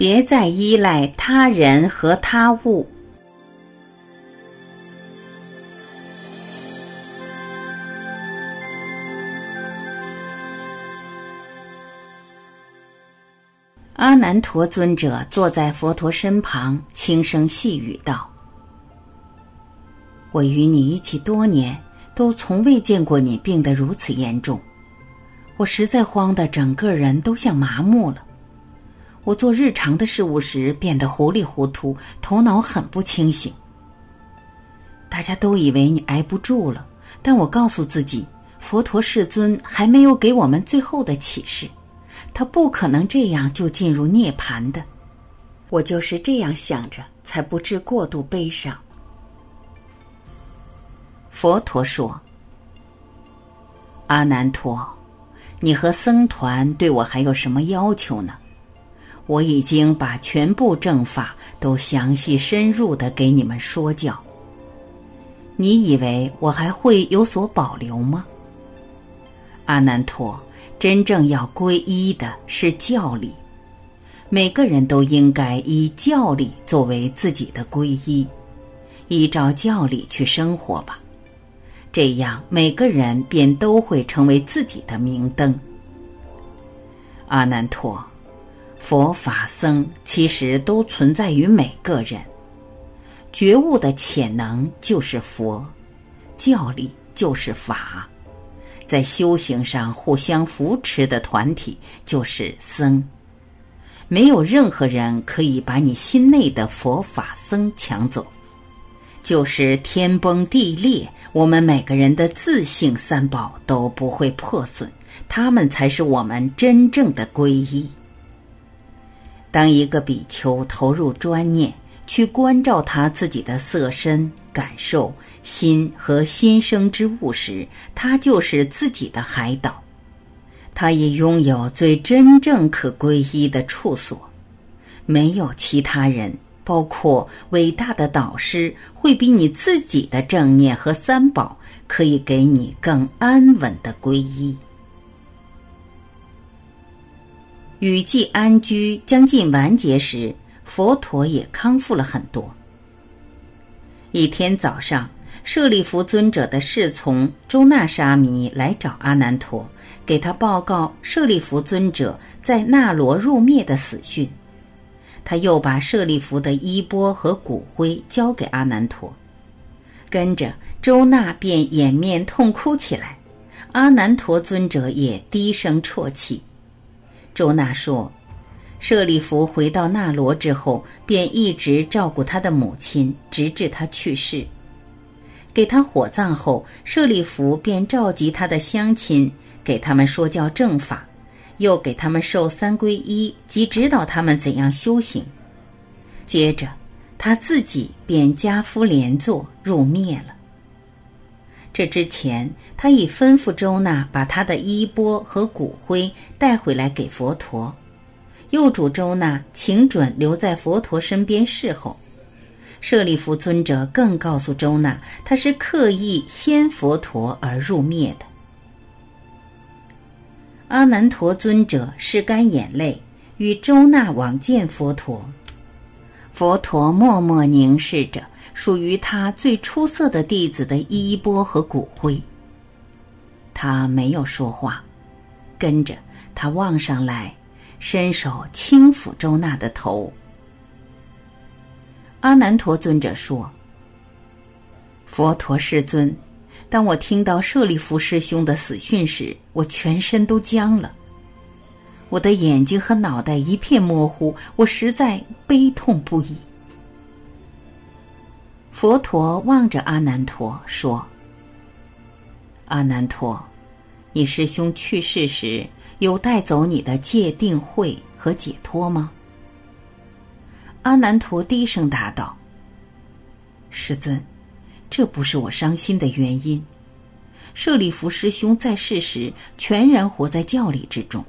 别再依赖他人和他物。阿难陀尊者坐在佛陀身旁，轻声细语道：“我与你一起多年，都从未见过你病得如此严重。我实在慌得整个人都像麻木了。我做日常的事物时变得糊里糊涂，头脑很不清醒。大家都以为你挨不住了，但我告诉自己，佛陀世尊还没有给我们最后的启示。”他不可能这样就进入涅槃的，我就是这样想着，才不致过度悲伤。佛陀说：“阿难陀，你和僧团对我还有什么要求呢？我已经把全部正法都详细深入的给你们说教。你以为我还会有所保留吗？阿难陀。”真正要皈依的是教理，每个人都应该以教理作为自己的皈依，依照教理去生活吧，这样每个人便都会成为自己的明灯。阿难陀，佛法僧其实都存在于每个人，觉悟的潜能就是佛，教理就是法。在修行上互相扶持的团体就是僧，没有任何人可以把你心内的佛法僧抢走。就是天崩地裂，我们每个人的自性三宝都不会破损，他们才是我们真正的皈依。当一个比丘投入专念，去关照他自己的色身。感受心和心生之物时，他就是自己的海岛，他也拥有最真正可皈依的处所。没有其他人，包括伟大的导师，会比你自己的正念和三宝可以给你更安稳的皈依。雨季安居将近完结时，佛陀也康复了很多。一天早上，舍利弗尊者的侍从周那沙弥来找阿难陀，给他报告舍利弗尊者在那罗入灭的死讯。他又把舍利弗的衣钵和骨灰交给阿难陀，跟着周那便掩面痛哭起来。阿难陀尊者也低声啜泣。周娜说。舍利弗回到那罗之后，便一直照顾他的母亲，直至他去世。给他火葬后，舍利弗便召集他的乡亲，给他们说教正法，又给他们受三皈依及指导他们怎样修行。接着，他自己便家夫连坐入灭了。这之前，他已吩咐周那把他的衣钵和骨灰带回来给佛陀。又嘱周那请准留在佛陀身边侍候，舍利弗尊者更告诉周那，他是刻意先佛陀而入灭的。阿难陀尊者拭干眼泪，与周那往见佛陀。佛陀默默凝视着属于他最出色的弟子的衣钵和骨灰。他没有说话，跟着他望上来。伸手轻抚周娜的头。阿难陀尊者说：“佛陀世尊，当我听到舍利弗师兄的死讯时，我全身都僵了，我的眼睛和脑袋一片模糊，我实在悲痛不已。”佛陀望着阿难陀说：“阿难陀，你师兄去世时。”有带走你的戒定慧和解脱吗？阿难陀低声答道：“师尊，这不是我伤心的原因。舍利弗师兄在世时全然活在教理之中，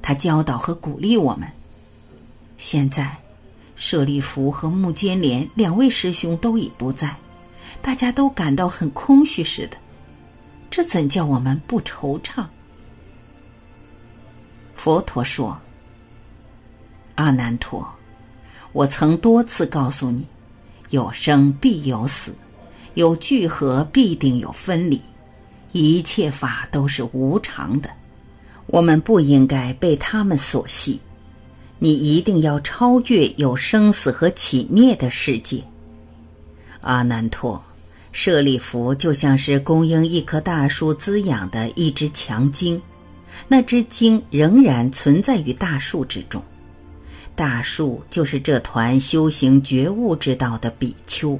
他教导和鼓励我们。现在，舍利弗和木坚连两位师兄都已不在，大家都感到很空虚似的，这怎叫我们不惆怅？”佛陀说：“阿难陀，我曾多次告诉你，有生必有死，有聚合必定有分离，一切法都是无常的，我们不应该被他们所系。你一定要超越有生死和起灭的世界。阿难陀，舍利弗就像是供应一棵大树滋养的一只强茎，那只茎仍然存在于大树之中。大树就是这团修行觉悟之道的比丘。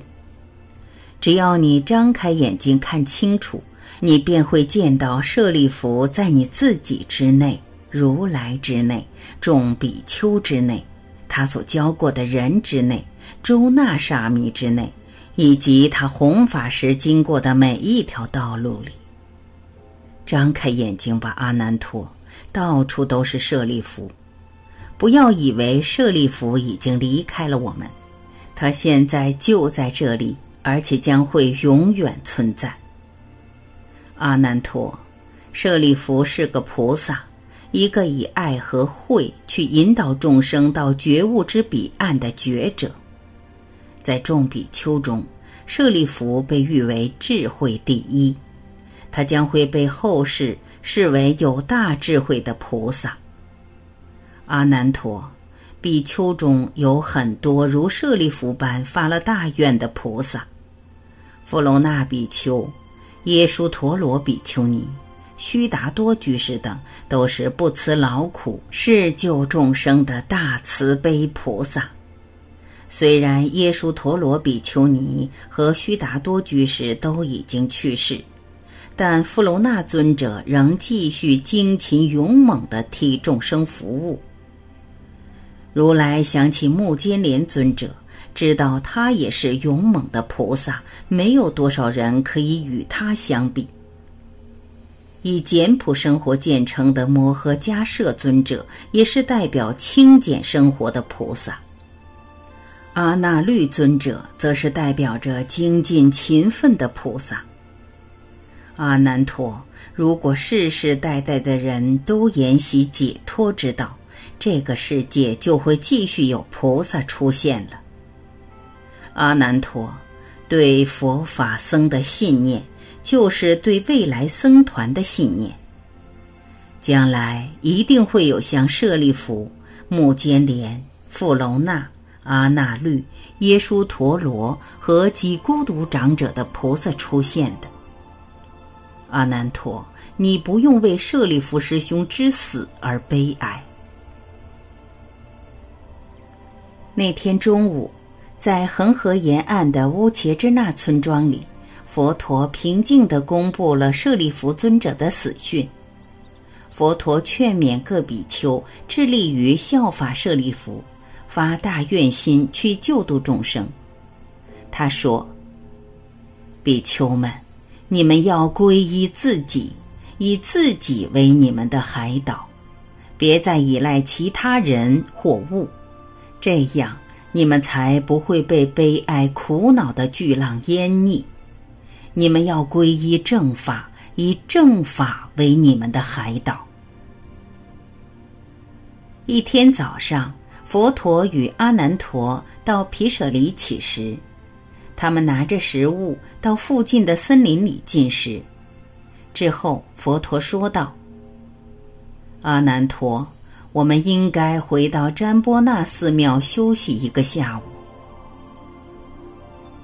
只要你张开眼睛看清楚，你便会见到舍利弗在你自己之内、如来之内、众比丘之内、他所教过的人之内、诸那沙弥之内，以及他弘法时经过的每一条道路里。张开眼睛吧，阿难陀，到处都是舍利弗。不要以为舍利弗已经离开了我们，他现在就在这里，而且将会永远存在。阿难陀，舍利弗是个菩萨，一个以爱和慧去引导众生到觉悟之彼岸的觉者。在众比丘中，舍利弗被誉为智慧第一，他将会被后世视为有大智慧的菩萨。阿难陀，比丘中有很多如舍利弗般发了大愿的菩萨，弗罗那比丘、耶输陀罗比丘尼、须达多居士等，都是不辞劳苦施救众生的大慈悲菩萨。虽然耶输陀罗比丘尼和须达多居士都已经去世，但富罗那尊者仍继续精勤勇猛地替众生服务。如来想起目犍连尊者，知道他也是勇猛的菩萨，没有多少人可以与他相比。以简朴生活见称的摩诃迦摄尊者，也是代表清简生活的菩萨。阿那律尊者，则是代表着精进勤奋的菩萨。阿难陀，如果世世代代的人都研习解脱之道。这个世界就会继续有菩萨出现了。阿难陀，对佛法僧的信念，就是对未来僧团的信念。将来一定会有像舍利弗、目犍连、富楼那、阿那律、耶输陀罗和几孤独长者的菩萨出现的。阿难陀，你不用为舍利弗师兄之死而悲哀。那天中午，在恒河沿岸的乌切支那村庄里，佛陀平静地公布了舍利弗尊者的死讯。佛陀劝勉各比丘致力于效法舍利弗，发大愿心去救度众生。他说：“比丘们，你们要皈依自己，以自己为你们的海岛，别再依赖其他人或物。”这样，你们才不会被悲哀、苦恼的巨浪淹溺。你们要皈依正法，以正法为你们的海岛。一天早上，佛陀与阿难陀到毗舍离乞食，他们拿着食物到附近的森林里进食。之后，佛陀说道：“阿难陀。”我们应该回到占波那寺庙休息一个下午。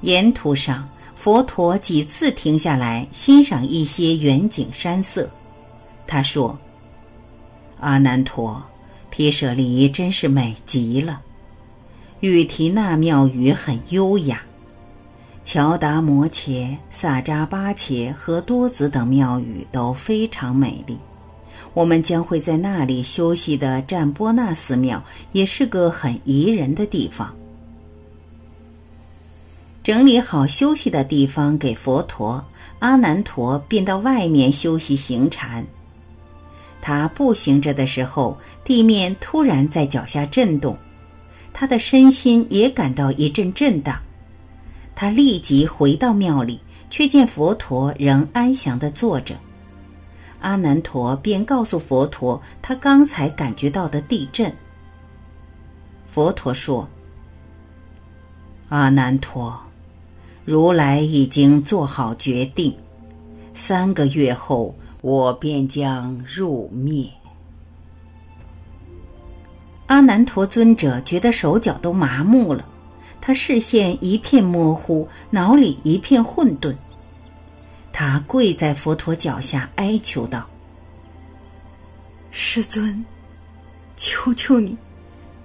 沿途上，佛陀几次停下来欣赏一些远景山色。他说：“阿难陀，毗舍离真是美极了。玉提那庙宇很优雅，乔达摩切、萨扎巴切和多子等庙宇都非常美丽。”我们将会在那里休息的占波那寺庙，也是个很宜人的地方。整理好休息的地方给佛陀，阿难陀便到外面休息行禅。他步行着的时候，地面突然在脚下震动，他的身心也感到一阵震荡。他立即回到庙里，却见佛陀仍安详的坐着。阿难陀便告诉佛陀，他刚才感觉到的地震。佛陀说：“阿难陀，如来已经做好决定，三个月后我便将入灭。”阿难陀尊者觉得手脚都麻木了，他视线一片模糊，脑里一片混沌。他跪在佛陀脚下哀求道：“师尊，求求你，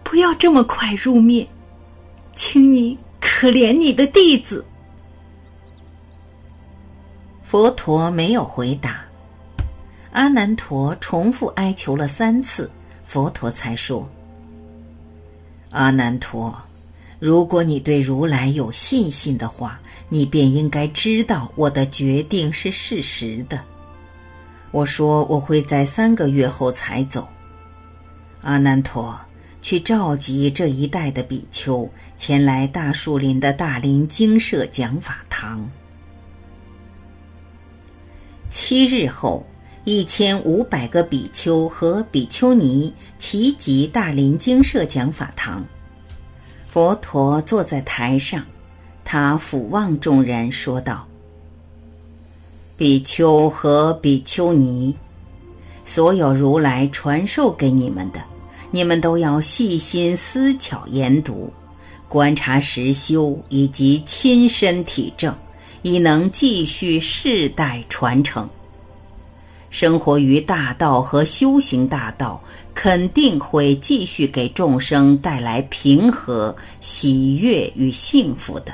不要这么快入灭，请你可怜你的弟子。”佛陀没有回答。阿难陀重复哀求了三次，佛陀才说。阿难陀，如果你对如来有信心的话，你便应该知道我的决定是事实的。我说我会在三个月后才走。阿难陀，去召集这一带的比丘前来大树林的大林精舍讲法堂。七日后，一千五百个比丘和比丘尼齐集大林精舍讲法堂。佛陀坐在台上，他俯望众人说道：“比丘和比丘尼，所有如来传授给你们的，你们都要细心思巧研读，观察实修，以及亲身体证，以能继续世代传承。生活于大道和修行大道。”肯定会继续给众生带来平和、喜悦与幸福的。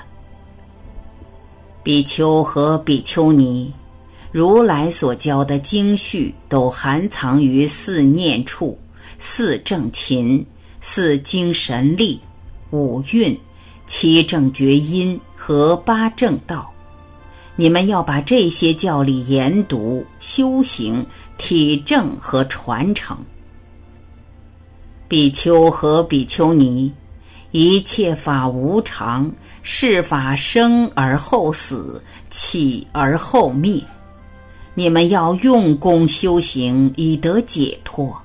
比丘和比丘尼，如来所教的经序都含藏于四念处、四正勤、四精神力、五蕴、七正觉音和八正道。你们要把这些教理研读、修行、体证和传承。比丘和比丘尼，一切法无常，是法生而后死，起而后灭。你们要用功修行，以得解脱。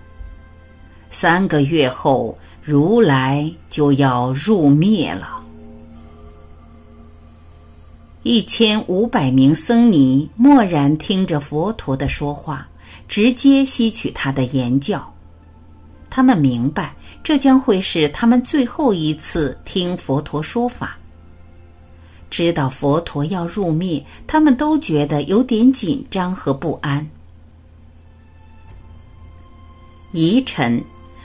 三个月后，如来就要入灭了。一千五百名僧尼默然听着佛陀的说话，直接吸取他的言教。他们明白，这将会是他们最后一次听佛陀说法。知道佛陀要入灭，他们都觉得有点紧张和不安。宜晨，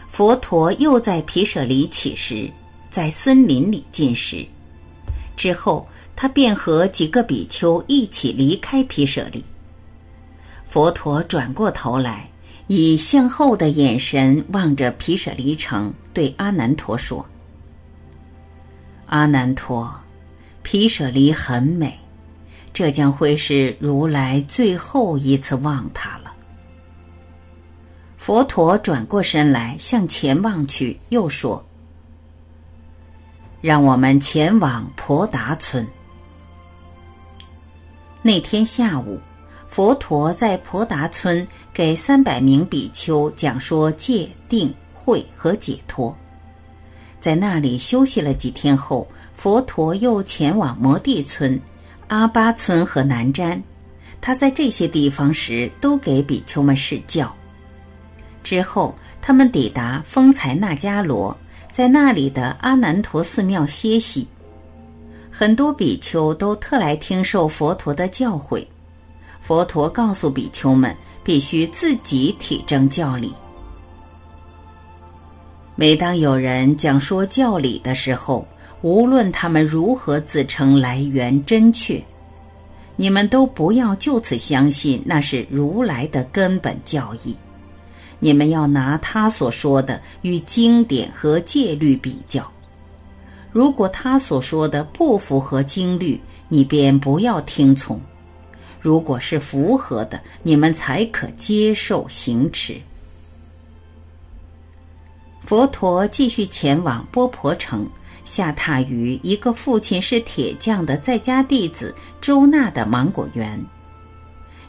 佛陀又在毗舍离起时，在森林里进食。之后，他便和几个比丘一起离开毗舍离。佛陀转过头来。以向后的眼神望着毗舍离城，对阿难陀说：“阿难陀，毗舍离很美，这将会是如来最后一次望他了。”佛陀转过身来向前望去，又说：“让我们前往婆达村。”那天下午。佛陀在婆达村给三百名比丘讲说戒、定、慧和解脱，在那里休息了几天后，佛陀又前往摩地村、阿巴村和南瞻。他在这些地方时都给比丘们示教。之后，他们抵达丰财那迦罗，在那里的阿难陀寺庙歇息。很多比丘都特来听受佛陀的教诲。佛陀告诉比丘们，必须自己体证教理。每当有人讲说教理的时候，无论他们如何自称来源真确，你们都不要就此相信那是如来的根本教义。你们要拿他所说的与经典和戒律比较。如果他所说的不符合经律，你便不要听从。如果是符合的，你们才可接受行持。佛陀继续前往波婆城，下榻于一个父亲是铁匠的在家弟子周娜的芒果园。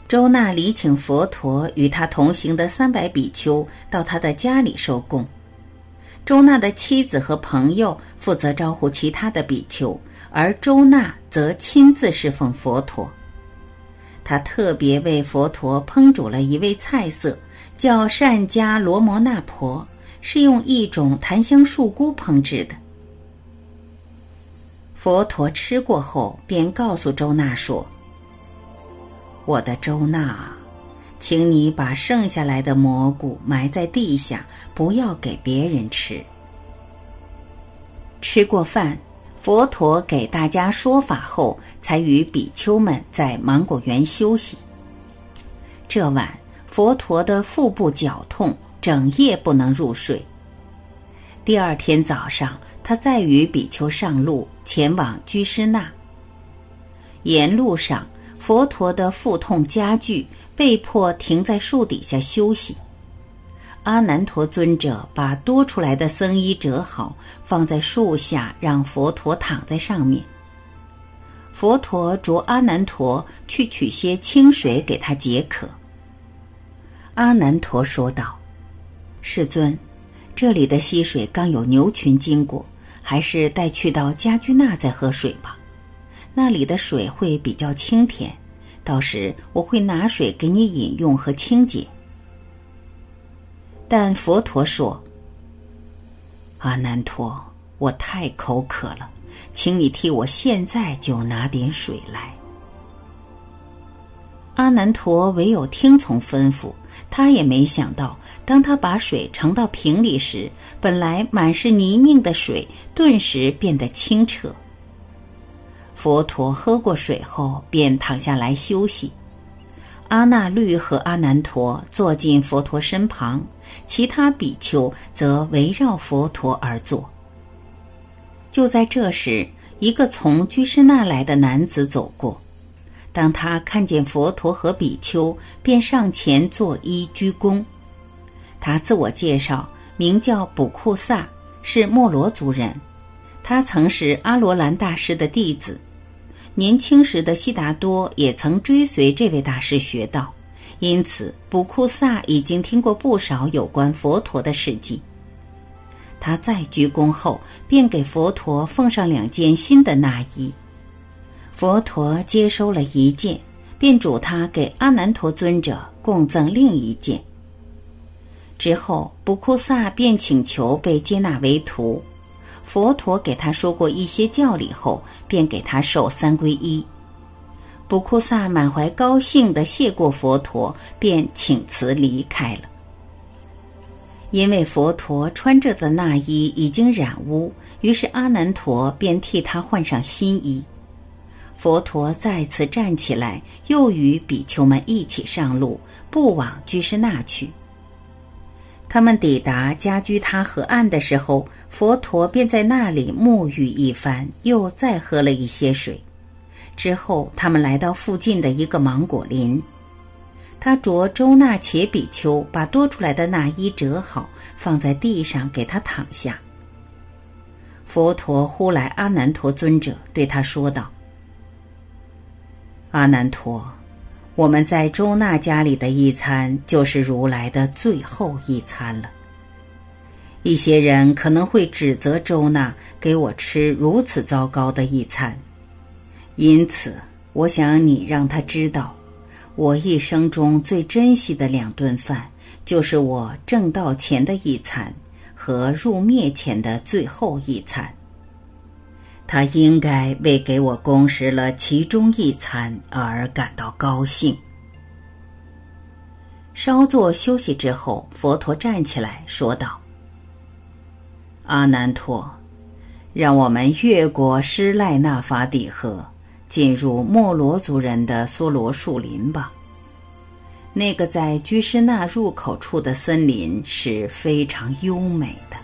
周娜礼请佛陀与他同行的三百比丘到他的家里受供。周娜的妻子和朋友负责招呼其他的比丘，而周娜则亲自侍奉佛陀。他特别为佛陀烹煮了一味菜色，叫善加罗摩那婆，是用一种檀香树菇烹制的。佛陀吃过后，便告诉周娜说：“我的周娜，请你把剩下来的蘑菇埋在地下，不要给别人吃。”吃过饭，佛陀给大家说法后，才与比丘们在芒果园休息。这晚，佛陀的腹部绞痛，整夜不能入睡。第二天早上。他再与比丘上路，前往居士那。沿路上，佛陀的腹痛加剧，被迫停在树底下休息。阿难陀尊者把多出来的僧衣折好，放在树下，让佛陀躺在上面。佛陀着阿难陀去取些清水给他解渴。阿难陀说道：“世尊，这里的溪水刚有牛群经过。”还是带去到家居那再喝水吧，那里的水会比较清甜。到时我会拿水给你饮用和清洁。但佛陀说：“阿难陀，我太口渴了，请你替我现在就拿点水来。”阿难陀唯有听从吩咐，他也没想到。当他把水盛到瓶里时，本来满是泥泞的水顿时变得清澈。佛陀喝过水后，便躺下来休息。阿那律和阿难陀坐进佛陀身旁，其他比丘则围绕佛陀而坐。就在这时，一个从居士那来的男子走过，当他看见佛陀和比丘，便上前作揖鞠躬。他自我介绍，名叫卜库萨，是莫罗族人。他曾是阿罗兰大师的弟子。年轻时的悉达多也曾追随这位大师学道，因此卜库萨已经听过不少有关佛陀的事迹。他再鞠躬后，便给佛陀奉上两件新的纳衣。佛陀接收了一件，便嘱他给阿难陀尊者供赠另一件。之后，不库萨便请求被接纳为徒。佛陀给他说过一些教理后，便给他受三皈依。布库萨满怀高兴地谢过佛陀，便请辞离开了。因为佛陀穿着的那衣已经染污，于是阿难陀便替他换上新衣。佛陀再次站起来，又与比丘们一起上路，不往居士那去。他们抵达家居他河岸的时候，佛陀便在那里沐浴一番，又再喝了一些水。之后，他们来到附近的一个芒果林。他着周那且比丘把多出来的那衣折好，放在地上给他躺下。佛陀呼来阿难陀尊者，对他说道：“阿难陀。”我们在周娜家里的一餐，就是如来的最后一餐了。一些人可能会指责周娜给我吃如此糟糕的一餐，因此，我想你让他知道，我一生中最珍惜的两顿饭，就是我正道前的一餐和入灭前的最后一餐。他应该为给我供食了其中一餐而感到高兴。稍作休息之后，佛陀站起来说道：“阿难陀，让我们越过施赖那法底河，进入莫罗族人的梭罗树林吧。那个在居士那入口处的森林是非常优美的。”